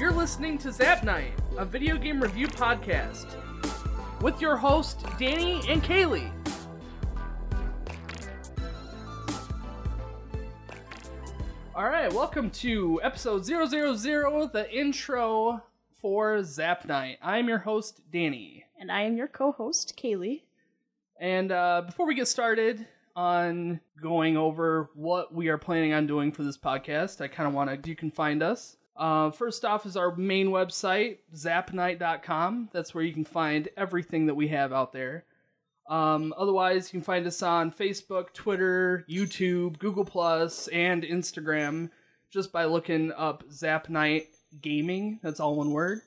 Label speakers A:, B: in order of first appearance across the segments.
A: You're listening to Zap Night, a video game review podcast, with your host Danny and Kaylee. All right, welcome to episode 000, the intro for Zap Night. I'm your host Danny.
B: And I am your co host, Kaylee.
A: And uh, before we get started on going over what we are planning on doing for this podcast, I kind of want to, you can find us. Uh, first off is our main website, zapnight.com. That's where you can find everything that we have out there. Um, otherwise, you can find us on Facebook, Twitter, YouTube, Google Plus, and Instagram just by looking up Zap Night Gaming. That's all one word.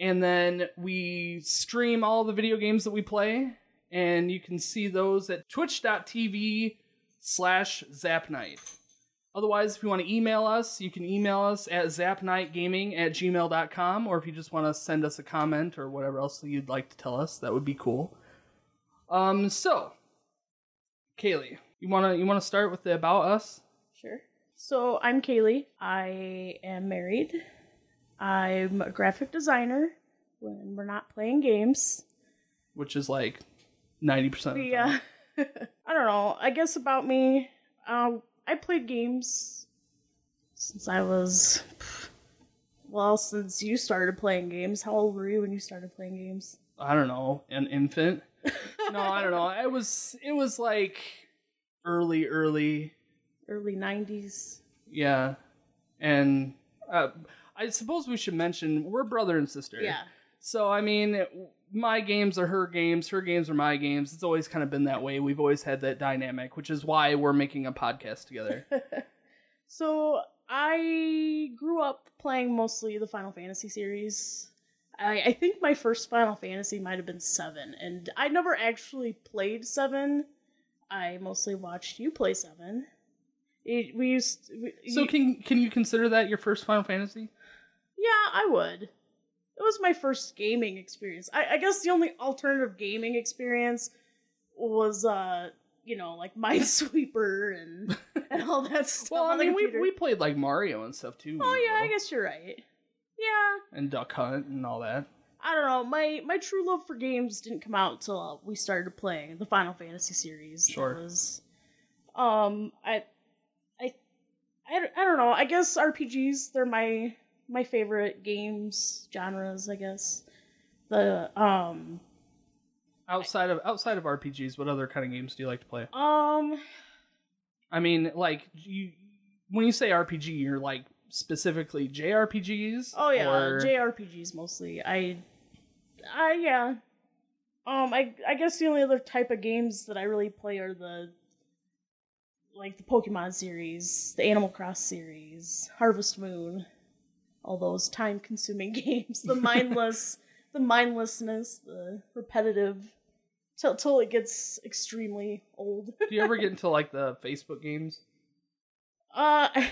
A: And then we stream all the video games that we play, and you can see those at twitch.tv slash zapnight. Otherwise, if you want to email us, you can email us at zapnightgaming at gmail.com, or if you just want to send us a comment or whatever else you'd like to tell us, that would be cool. Um, so, Kaylee, you wanna you wanna start with the about us?
B: Sure. So I'm Kaylee. I am married. I'm a graphic designer when we're not playing games.
A: Which is like ninety percent.
B: We, uh, I don't know. I guess about me. Uh, I played games since I was. Well, since you started playing games, how old were you when you started playing games?
A: I don't know, an infant. no, I don't know. It was it was like early, early,
B: Early '90s.
A: yeah, and uh, I suppose we should mention we're brother and sister.
B: Yeah.
A: So I mean, my games are her games, her games are my games. It's always kind of been that way. We've always had that dynamic, which is why we're making a podcast together.
B: so I grew up playing mostly the Final Fantasy series. I, I think my first Final Fantasy might have been seven, and I never actually played seven. I mostly watched you play seven. It, we used. We,
A: so
B: you-
A: can can you consider that your first Final Fantasy?
B: yeah, I would. It was my first gaming experience. I, I guess the only alternative gaming experience was, uh, you know, like Minesweeper and and all that stuff.
A: Well, I
B: on the
A: mean, we we played like Mario and stuff too.
B: Oh yeah, I guess you're right. Yeah,
A: and Duck Hunt and all that.
B: I don't know. My my true love for games didn't come out until we started playing the Final Fantasy series.
A: Sure.
B: was, um, I, I, I, I don't know. I guess RPGs they're my my favorite games genres. I guess the um
A: Outside of outside of RPGs, what other kind of games do you like to play?
B: um
A: I mean, like you when you say RPG, you're like specifically JRPGs.
B: oh yeah
A: or-
B: JRPGs mostly. I, I yeah. Um, I I guess the only other type of games that I really play are the like the Pokemon series, the Animal Cross series, Harvest Moon, all those time-consuming games. The mindless, the mindlessness, the repetitive, till till it gets extremely old.
A: Do you ever get into like the Facebook games?
B: Uh,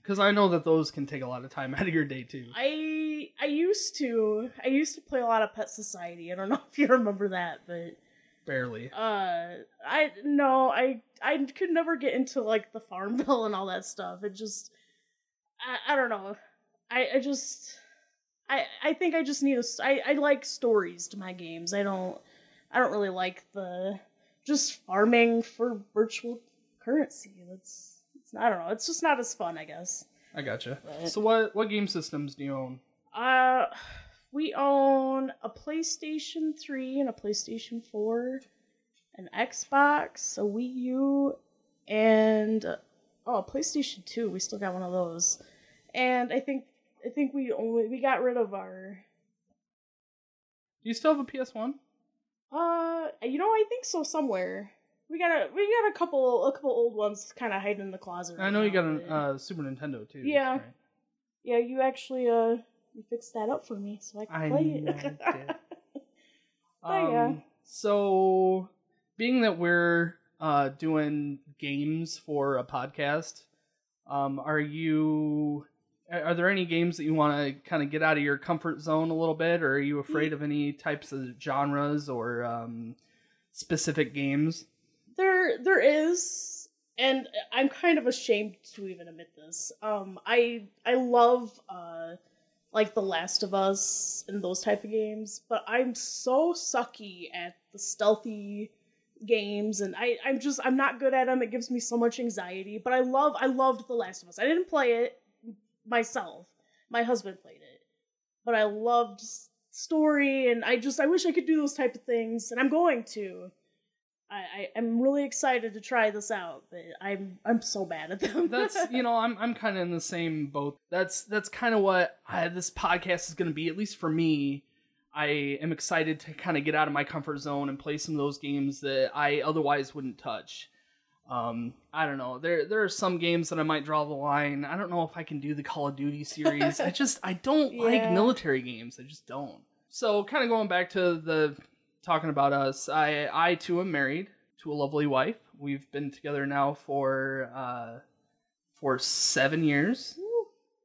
A: Because I know that those can take a lot of time out of your day too.
B: I I used to I used to play a lot of Pet Society. I don't know if you remember that, but
A: Barely.
B: uh I no, I I could never get into like the Farmville and all that stuff. It just I, I don't know. I I just I I think I just need a I I like stories to my games. I don't I don't really like the just farming for virtual currency. That's it's I don't know. It's just not as fun, I guess.
A: I gotcha.
B: Right.
A: So what what game systems do you own?
B: Uh, we own a PlayStation 3 and a PlayStation 4, an Xbox, a Wii U, and oh, a PlayStation 2. We still got one of those. And I think I think we only we got rid of our
A: Do you still have a PS One?
B: uh you know I think so somewhere. We got a we got a couple a couple old ones kind of hiding in the closet.
A: I
B: right
A: know you got a uh, Super Nintendo too.
B: Yeah.
A: right?
B: Yeah, you actually uh you fixed that up for me so I can
A: I
B: play it.
A: I.
B: Oh, yeah.
A: Um, So, being that we're uh, doing games for a podcast, um, are you? Are there any games that you want to kind of get out of your comfort zone a little bit, or are you afraid of any types of genres or um, specific games?
B: There, there is, and I'm kind of ashamed to even admit this. Um, I I love uh like The Last of Us and those type of games. But I'm so sucky at the stealthy games and I, I'm just I'm not good at them. It gives me so much anxiety. But I love I loved The Last of Us. I didn't play it myself. My husband played it. But I loved story and I just I wish I could do those type of things and I'm going to. I, I am really excited to try this out, but I'm I'm so bad at them.
A: that's you know I'm I'm kind of in the same boat. That's that's kind of what I, this podcast is going to be. At least for me, I am excited to kind of get out of my comfort zone and play some of those games that I otherwise wouldn't touch. Um, I don't know. There there are some games that I might draw the line. I don't know if I can do the Call of Duty series. I just I don't like military games. I just don't. So kind of going back to the talking about us. I I too am married to a lovely wife. We've been together now for uh for 7 years.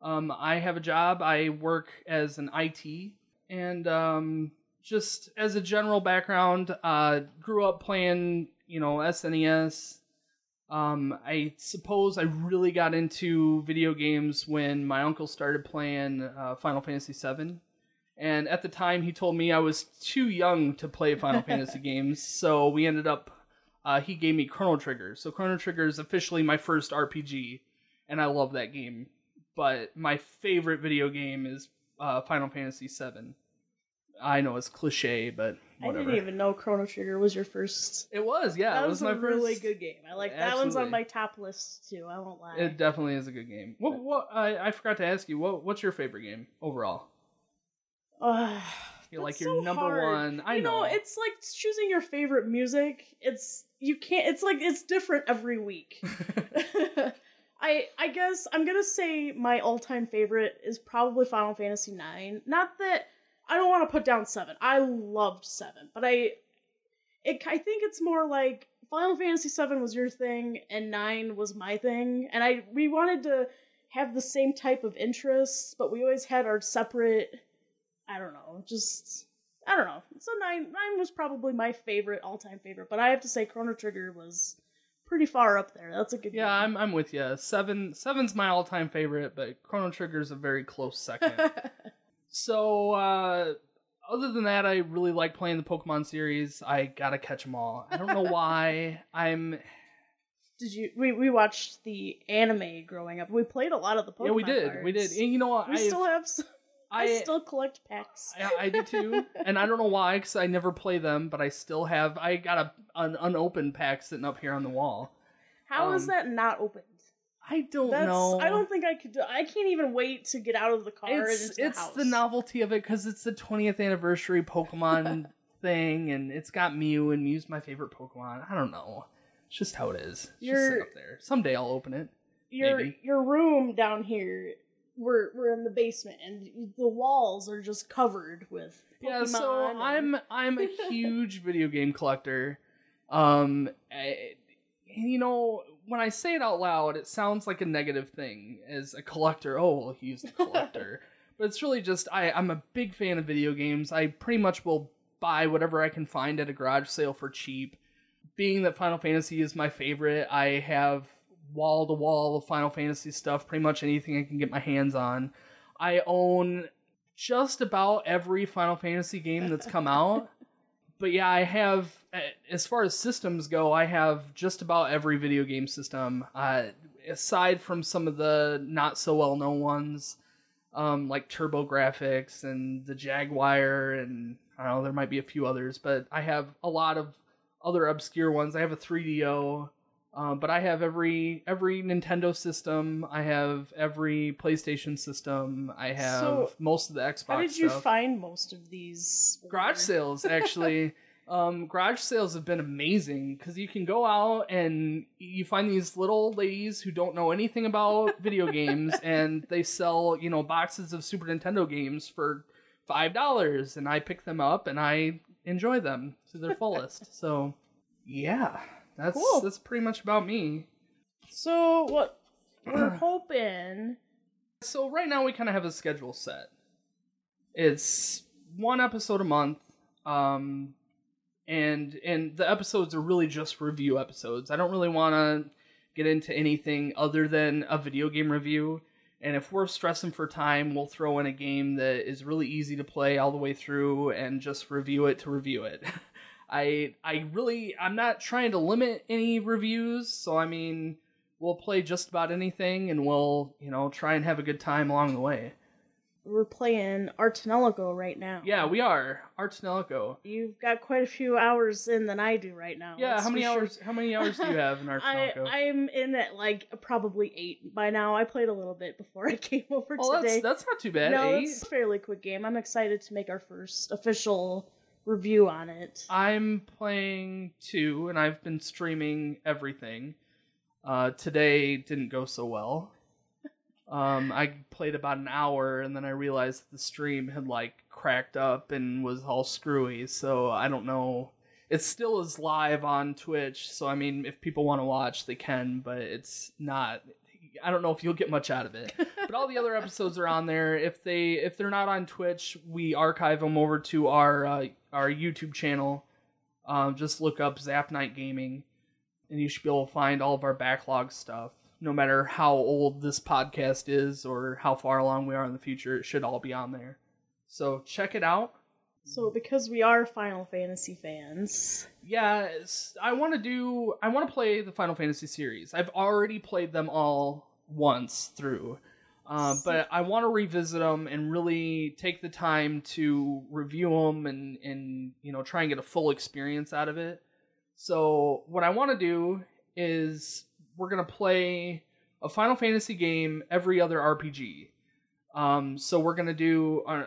A: Um I have a job. I work as an IT and um just as a general background, uh grew up playing, you know, SNES. Um, I suppose I really got into video games when my uncle started playing uh, Final Fantasy VII, and at the time he told me I was too young to play Final Fantasy games, so we ended up. Uh, he gave me Chrono Trigger, so Chrono Trigger is officially my first RPG, and I love that game. But my favorite video game is uh, Final Fantasy VII. I know it's cliche, but
B: I didn't even know Chrono Trigger was your first.
A: It was, yeah.
B: that
A: it
B: was,
A: was,
B: a
A: my first.
B: really good game. I like that one's on my top list too. I won't lie.
A: It definitely is a good game. What? What? I, I forgot to ask you. What? What's your favorite game overall?
B: Ugh,
A: You're like your
B: so
A: number
B: hard.
A: one. I
B: you know,
A: know.
B: it's like choosing your favorite music. It's you can't. It's like it's different every week. I I guess I'm gonna say my all time favorite is probably Final Fantasy IX. Not that I don't want to put down seven. I loved seven, but I it I think it's more like Final Fantasy seven was your thing and nine was my thing, and I we wanted to have the same type of interests, but we always had our separate. I don't know, just I don't know. So nine nine was probably my favorite all time favorite, but I have to say Chrono Trigger was pretty far up there. That's a good.
A: yeah, I'm I'm with you. Seven Seven's my all time favorite, but Chrono Trigger's a very close second. so, uh, other than that, I really like playing the Pokemon series. I gotta catch them all. I don't know why. I'm
B: Did you? We we watched the anime growing up. We played a lot of the Pokemon.
A: yeah, we did, we did. And you know what?
B: We
A: I
B: still have. I still collect packs.
A: I, I do too, and I don't know why, because I never play them, but I still have. I got a an unopened pack sitting up here on the wall.
B: How is
A: um,
B: that not opened?
A: I don't
B: That's.
A: know.
B: I don't think I could. do I can't even wait to get out of the car and
A: It's
B: the
A: it's the novelty of it because it's the 20th anniversary Pokemon thing, and it's got Mew, and Mew's my favorite Pokemon. I don't know. It's just how it is. It's just
B: You're-
A: sit up there. Someday I'll open it.
B: your
A: maybe.
B: your room down here. We're we're in the basement, and the walls are just covered with. Pokemon
A: yeah, so
B: and-
A: I'm I'm a huge video game collector. Um, I- and you know, when I say it out loud, it sounds like a negative thing as a collector. Oh, well, he's a collector, but it's really just I I'm a big fan of video games. I pretty much will buy whatever I can find at a garage sale for cheap. Being that Final Fantasy is my favorite, I have wall to wall of Final Fantasy stuff. Pretty much anything I can get my hands on. I own just about every Final Fantasy game that's come out. But yeah, I have, as far as systems go, I have just about every video game system. Uh, aside from some of the not so well known ones, um, like TurboGrafx and the Jaguar, and I don't know, there might be a few others, but I have a lot of other obscure ones. I have a 3DO. Um, but I have every every Nintendo system. I have every PlayStation system. I have
B: So,
A: most of the Xbox.
B: How did you
A: stuff.
B: find most of these?
A: garage sales? Actually, um, garage sales have been amazing because you can go out and you find these little ladies who don't know anything about video games, and they sell you know boxes of Super Nintendo games for five dollars, and I pick them up and I enjoy them to their fullest. so, yeah, that's
B: Cool.
A: that's pretty much about me.
B: So what we're hoping.
A: So right now we kind of have a schedule set. It's one episode a month, um, and and the episodes are really just review episodes. I don't really want to get into anything other than a video game review And if we're stressing for time, we'll throw in a game that is really easy to play all the way through and just review it to review it. I I really I'm not trying to limit any reviews, so I mean we'll play just about anything and we'll, you know, try and have a good time along the way.
B: We're playing Ar tonelico right now.
A: Yeah, we are. Ar tonelico.
B: You've got quite a few hours in than I do right now.
A: Yeah, how many
B: sure.
A: hours how many hours do you have in
B: I,
A: Ar tonelico?
B: I'm in at like probably eight by now. I played a little bit before I came over
A: oh,
B: today.
A: that's that's not too bad.
B: no,
A: Eight.
B: it's a fairly quick game. I'm excited to make our first official review on it.
A: I'm playing two, and I've been streaming everything. Uh, today didn't go so well. Um, I played about an hour, and then I realized the stream had like cracked up and was all screwy. So I don't know. It still is live on Twitch, so I mean, if people want to watch, they can. But it's not. I don't know if you'll get much out of it. but all the other episodes are on there. If they if they're not on Twitch, we archive them over to our uh, our YouTube channel. Um, just look up Zap Night Gaming, and you should be able to find all of our backlog stuff. No matter how old this podcast is or how far along we are in the future, it should all be on there. So check it out.
B: So because we are Final Fantasy fans,
A: Yeah, I want to do. I want to play the Final Fantasy series. I've already played them all once through, uh, but I want to revisit them and really take the time to review them and and you know try and get a full experience out of it. So what I want to do is we're gonna play a Final Fantasy game every other RPG. Um, so we're gonna do. Uh,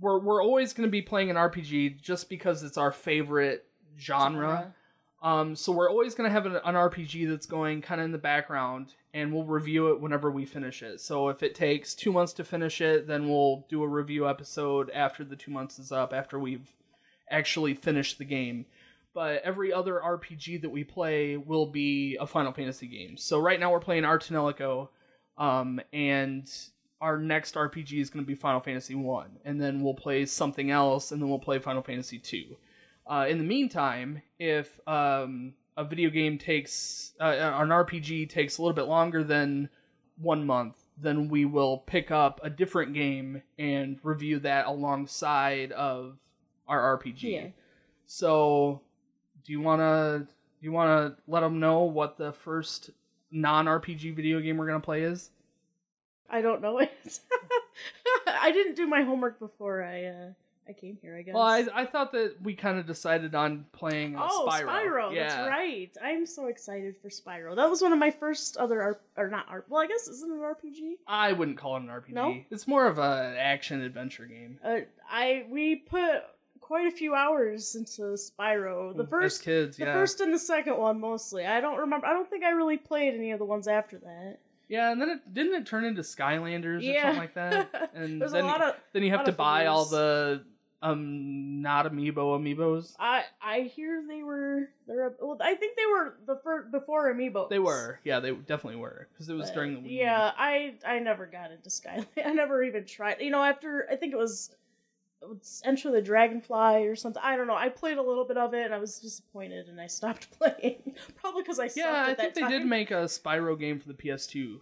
A: we're we're always gonna be playing an RPG just because it's our favorite genre. Um, so we're always gonna have an, an RPG that's going kind of in the background, and we'll review it whenever we finish it. So if it takes two months to finish it, then we'll do a review episode after the two months is up, after we've actually finished the game. But every other RPG that we play will be a Final Fantasy game. So right now we're playing Ar tonelico, um, and our next RPG is going to be Final Fantasy One, and then we'll play something else, and then we'll play Final Fantasy Two. Uh, in the meantime, if um, a video game takes uh, an RPG takes a little bit longer than one month, then we will pick up a different game and review that alongside of our RPG.
B: Yeah.
A: So, do you wanna do you wanna let them know what the first non RPG video game we're gonna play is?
B: I don't know it. I didn't do my homework before I uh, I came here. I guess.
A: Well, I, I thought that we kind of decided on playing uh,
B: oh,
A: Spyro.
B: Spyro.
A: Yeah.
B: That's right. I'm so excited for Spyro. That was one of my first other R- or not R. Well, I guess isn't it an RPG?
A: I wouldn't call it an RPG.
B: No?
A: It's more of an action adventure game.
B: Uh, I we put quite a few hours into Spyro. The
A: As
B: first,
A: kids,
B: the first and the second one mostly. I don't remember. I don't think I really played any of the ones after that.
A: Yeah, and then it didn't it turn into Skylanders or something like that. And
B: There's
A: then
B: a lot of.
A: then you have to buy all the um not amiibo amiibos.
B: I I hear they were they're well I think they were the first before Amiibo.
A: They were, yeah, they definitely were because it was
B: But,
A: during the Wii.
B: Yeah, I I never got into skyline I never even tried. You know, after I think it was, it was Enter the Dragonfly or something. I don't know. I played a little bit of it and I was disappointed and I stopped playing. Probably because I
A: yeah. I think they did make a Spyro game for the PS2,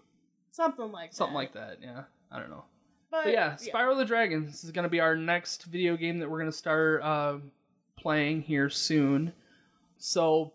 B: something like
A: something
B: that.
A: like that. Yeah, I don't know.
B: But,
A: But yeah, Spyro the Dragon. This is going to be our next video game that we're going to start uh, playing here soon. So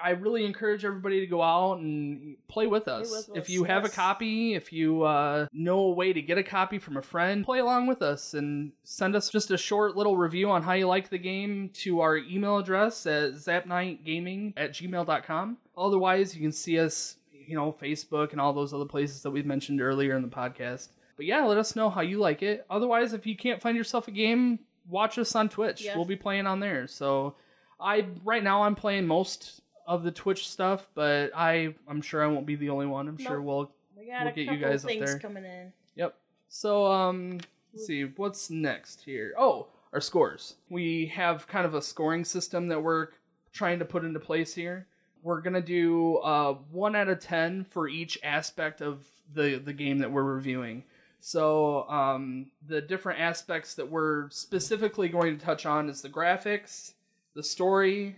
A: I really encourage everybody to go out and play with us.
B: with
A: if
B: us,
A: you have a copy, if you uh, know a way to get a copy from a friend, play along with us and send us just a short little review on how you like the game to our email address at zapnightgaming at gmail.com. Otherwise, you can see us, you know, Facebook and all those other places that we've mentioned earlier in the podcast. But yeah, let us know how you like it. Otherwise, if you can't find yourself a game, watch us on Twitch.
B: Yeah.
A: We'll be playing on there. So I right now I'm playing most of the Twitch stuff, but I I'm sure I won't be the only one. I'm sure we'll
B: we got
A: we'll
B: a
A: get you guys up there.
B: coming in.
A: Yep. So um let's see what's next here. Oh, our scores. We have kind of a scoring system that we're trying to put into place here. We're gonna do uh one out of ten for each aspect of the the game that we're reviewing. So um the different aspects that we're specifically going to touch on is the graphics, the story,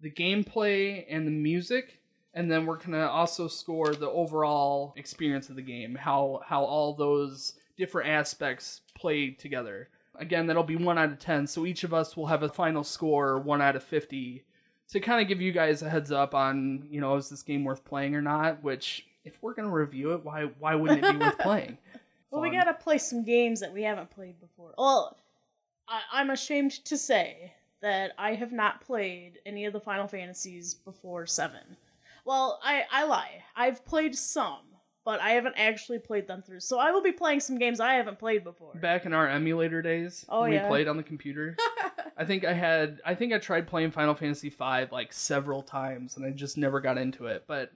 A: the gameplay, and the music. and then we're gonna also score the overall experience of the game, how how all those different aspects play together. Again, that'll be one out of ten. So each of us will have a final score, one out of fifty, to kind of give you guys a heads up on, you know, is this game worth playing or not? Which, if we're gonna review it, why why wouldn't it be worth playing?
B: Well, we gotta play some games that we haven't played before. Well, I, I'm ashamed to say that I have not played any of the Final Fantasies before seven. Well, I I lie. I've played some, but I haven't actually played them through. So I will be playing some games I haven't played before.
A: Back in our emulator days,
B: Oh,
A: when
B: yeah.
A: we played on the computer. I think I had I think I tried playing Final Fantasy V like several times and I just never got into it. But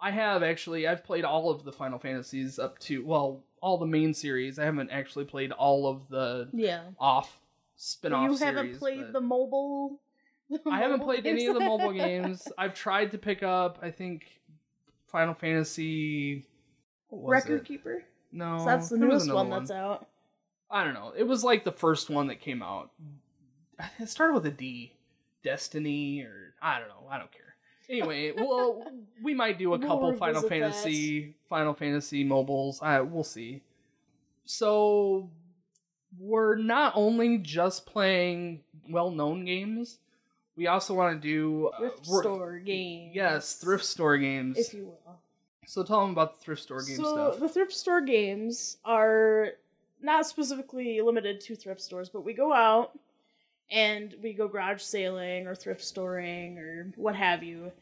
A: I have actually I've played all of the Final Fantasies up to well, all the main series. I haven't actually played all of the
B: yeah.
A: off spin-off series.
B: You haven't played
A: but
B: the mobile. the
A: I haven't
B: mobile
A: played any
B: games?
A: of the mobile games. I've tried to pick up I think Final Fantasy what was
B: Record
A: it?
B: Keeper.
A: No,
B: So that's the
A: there was
B: newest
A: another
B: one that's out.
A: I don't know. It was like the first one that came out. It started with a D, Destiny, or I don't know. I don't care. Anyway, well, we might do a
B: We'll
A: couple Final Fantasy, Final Fantasy mobiles. I we'll see. So we're not only just playing well-known games. We also want to do uh,
B: Thrift
A: we're-
B: store games.
A: Yes, thrift store games.
B: If you will.
A: so tell them about the thrift store game
B: so
A: stuff.
B: the thrift store games are not specifically limited to thrift stores, but we go out and we go garage sailing or thrift storing or what have you,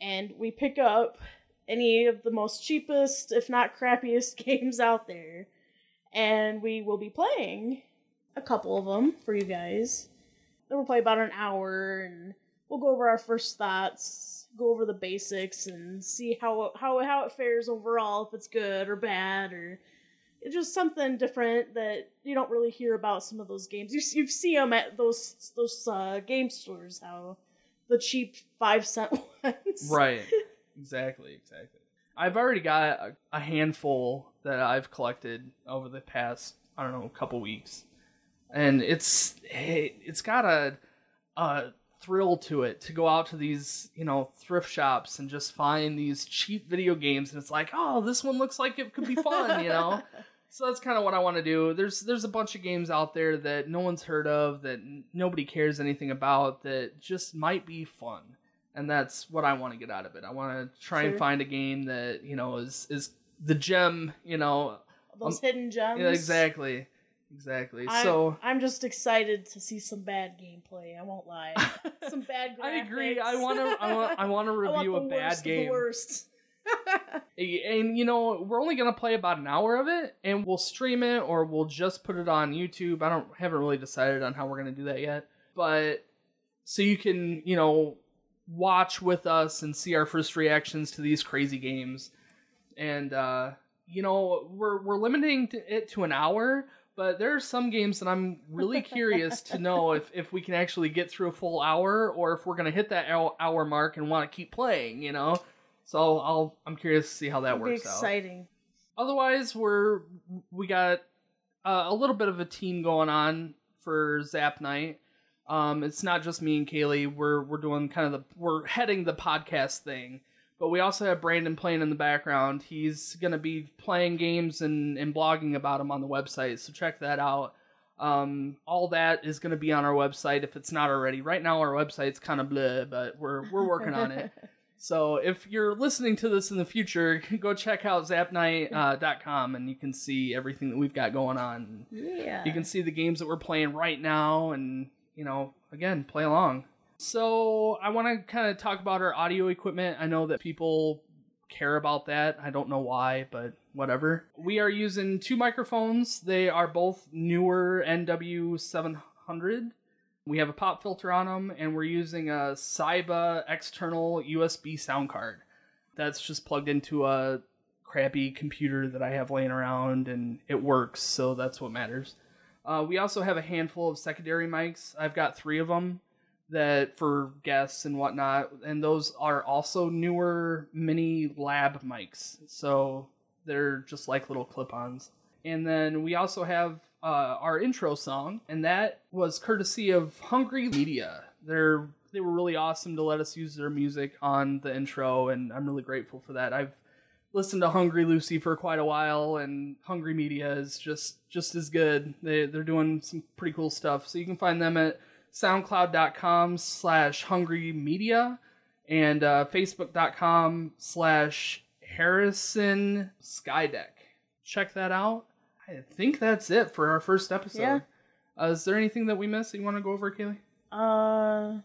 B: and we pick up any of the most cheapest, if not crappiest, games out there, and we will be playing a couple of them for you guys. Then we'll play about an hour and we'll go over our first thoughts, go over the basics, and see how how how it fares overall, if it's good or bad, or it's just something different that you don't really hear about some of those games. You you see them at those those uh, game stores, how the cheap five cent ones.
A: Right. Exactly, exactly. I've already got a, a handful that I've collected over the past, I don't know, a couple weeks. And it's it, it's got a a thrill to it to go out to these, you know, thrift shops and just find these cheap video games and it's like, "Oh, this one looks like it could be fun," you know? So that's kind of what I want to do. There's there's a bunch of games out there that no one's heard of that nobody cares anything about that just might be fun. And that's what I want to get out of it. I want to try and find a game that, you know, is is the gem, you know.
B: those um, hidden gems.
A: Yeah, exactly. Exactly.
B: I'm,
A: so
B: I'm just excited to see some bad gameplay. I won't lie. Some bad. Graphics.
A: I agree. I want to I want I want to
B: want
A: review
B: the
A: a bad
B: worst of the
A: game.
B: worst.
A: And you know, we're only gonna play about an hour of it, and we'll stream it or we'll just put it on YouTube. I don't haven't really decided on how we're gonna do that yet, but so you can you know watch with us and see our first reactions to these crazy games, and uh, you know we're we're limiting it to an hour. But there are some games that I'm really curious to know if, if we can actually get through a full hour or if we're gonna hit that hour, hour mark and want to keep playing. You know, so I'll I'm curious to see how that
B: It'll
A: works out.
B: exciting.
A: Otherwise, we're we got uh, a little bit of a team going on for Zap Night. Um, it's not just me and Kaylee. We're we're doing kind of the we're heading the podcast thing, but we also have Brandon playing in the background. He's gonna be playing games and and blogging about them on the website. So check that out. Um, all that is gonna be on our website if it's not already. Right now, our website's kind of blah, but we're we're working on it. So if you're listening to this in the future, go check out zapnight.com uh, and you can see everything that we've got going on.
B: yeah.
A: You can see the games that we're playing right now and, you know, again, play along. So I want to kind of talk about our audio equipment. I know that people care about that. I don't know why, but whatever. We are using two microphones. They are both Neewer NW700. We have a pop filter on them, and we're using a Syba external USB sound card. That's just plugged into a crappy computer that I have laying around, and it works, so that's what matters. Uh, we also have a handful of secondary mics. I've got three of them that for guests and whatnot, and those are also Neewer mini lab mics. So they're just like little clip-ons. And then we also have uh, our intro song, and that was courtesy of Hungry Media. They're they were really awesome to let us use their music on the intro, and I'm really grateful for that. I've listened to Hungry Lucy for quite a while, and Hungry Media is just just as good. They they're doing some pretty cool stuff. So you can find them at soundcloud.com slash hungry media and uh, facebook.com slash harrison skydeck check that out i think that's it for our first episode
B: Yeah.
A: uh, is there anything that we missed that you want to go over kaylee
B: Uh,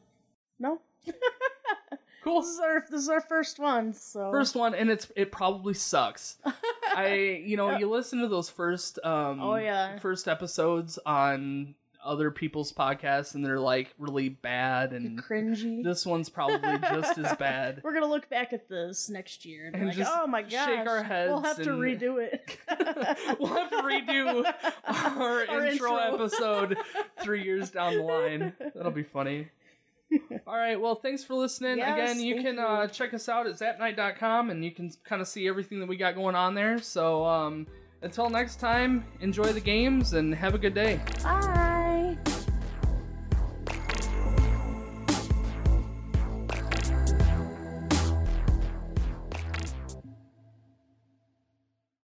B: no.
A: cool
B: This is our this is our first one. So
A: first one and it's it probably sucks i you know you listen to those first um
B: Oh, yeah.
A: first episodes on other people's podcasts and they're like really bad and
B: cringy.
A: this one's probably just as bad
B: We're gonna look back at this next year and, be
A: And
B: like,
A: just
B: "Oh my
A: shake
B: gosh,
A: our heads
B: we'll have to redo it.
A: we'll have to redo our,
B: Our
A: intro,
B: intro.
A: episode three years down the line. That'll be funny. All right. Well, thanks for listening.
B: Yes,
A: Again, you can
B: you.
A: Uh, check us out at zapnight.com and you can kind of see everything that we got going on there. So um, until next time, enjoy the games and have a good day.
B: Bye.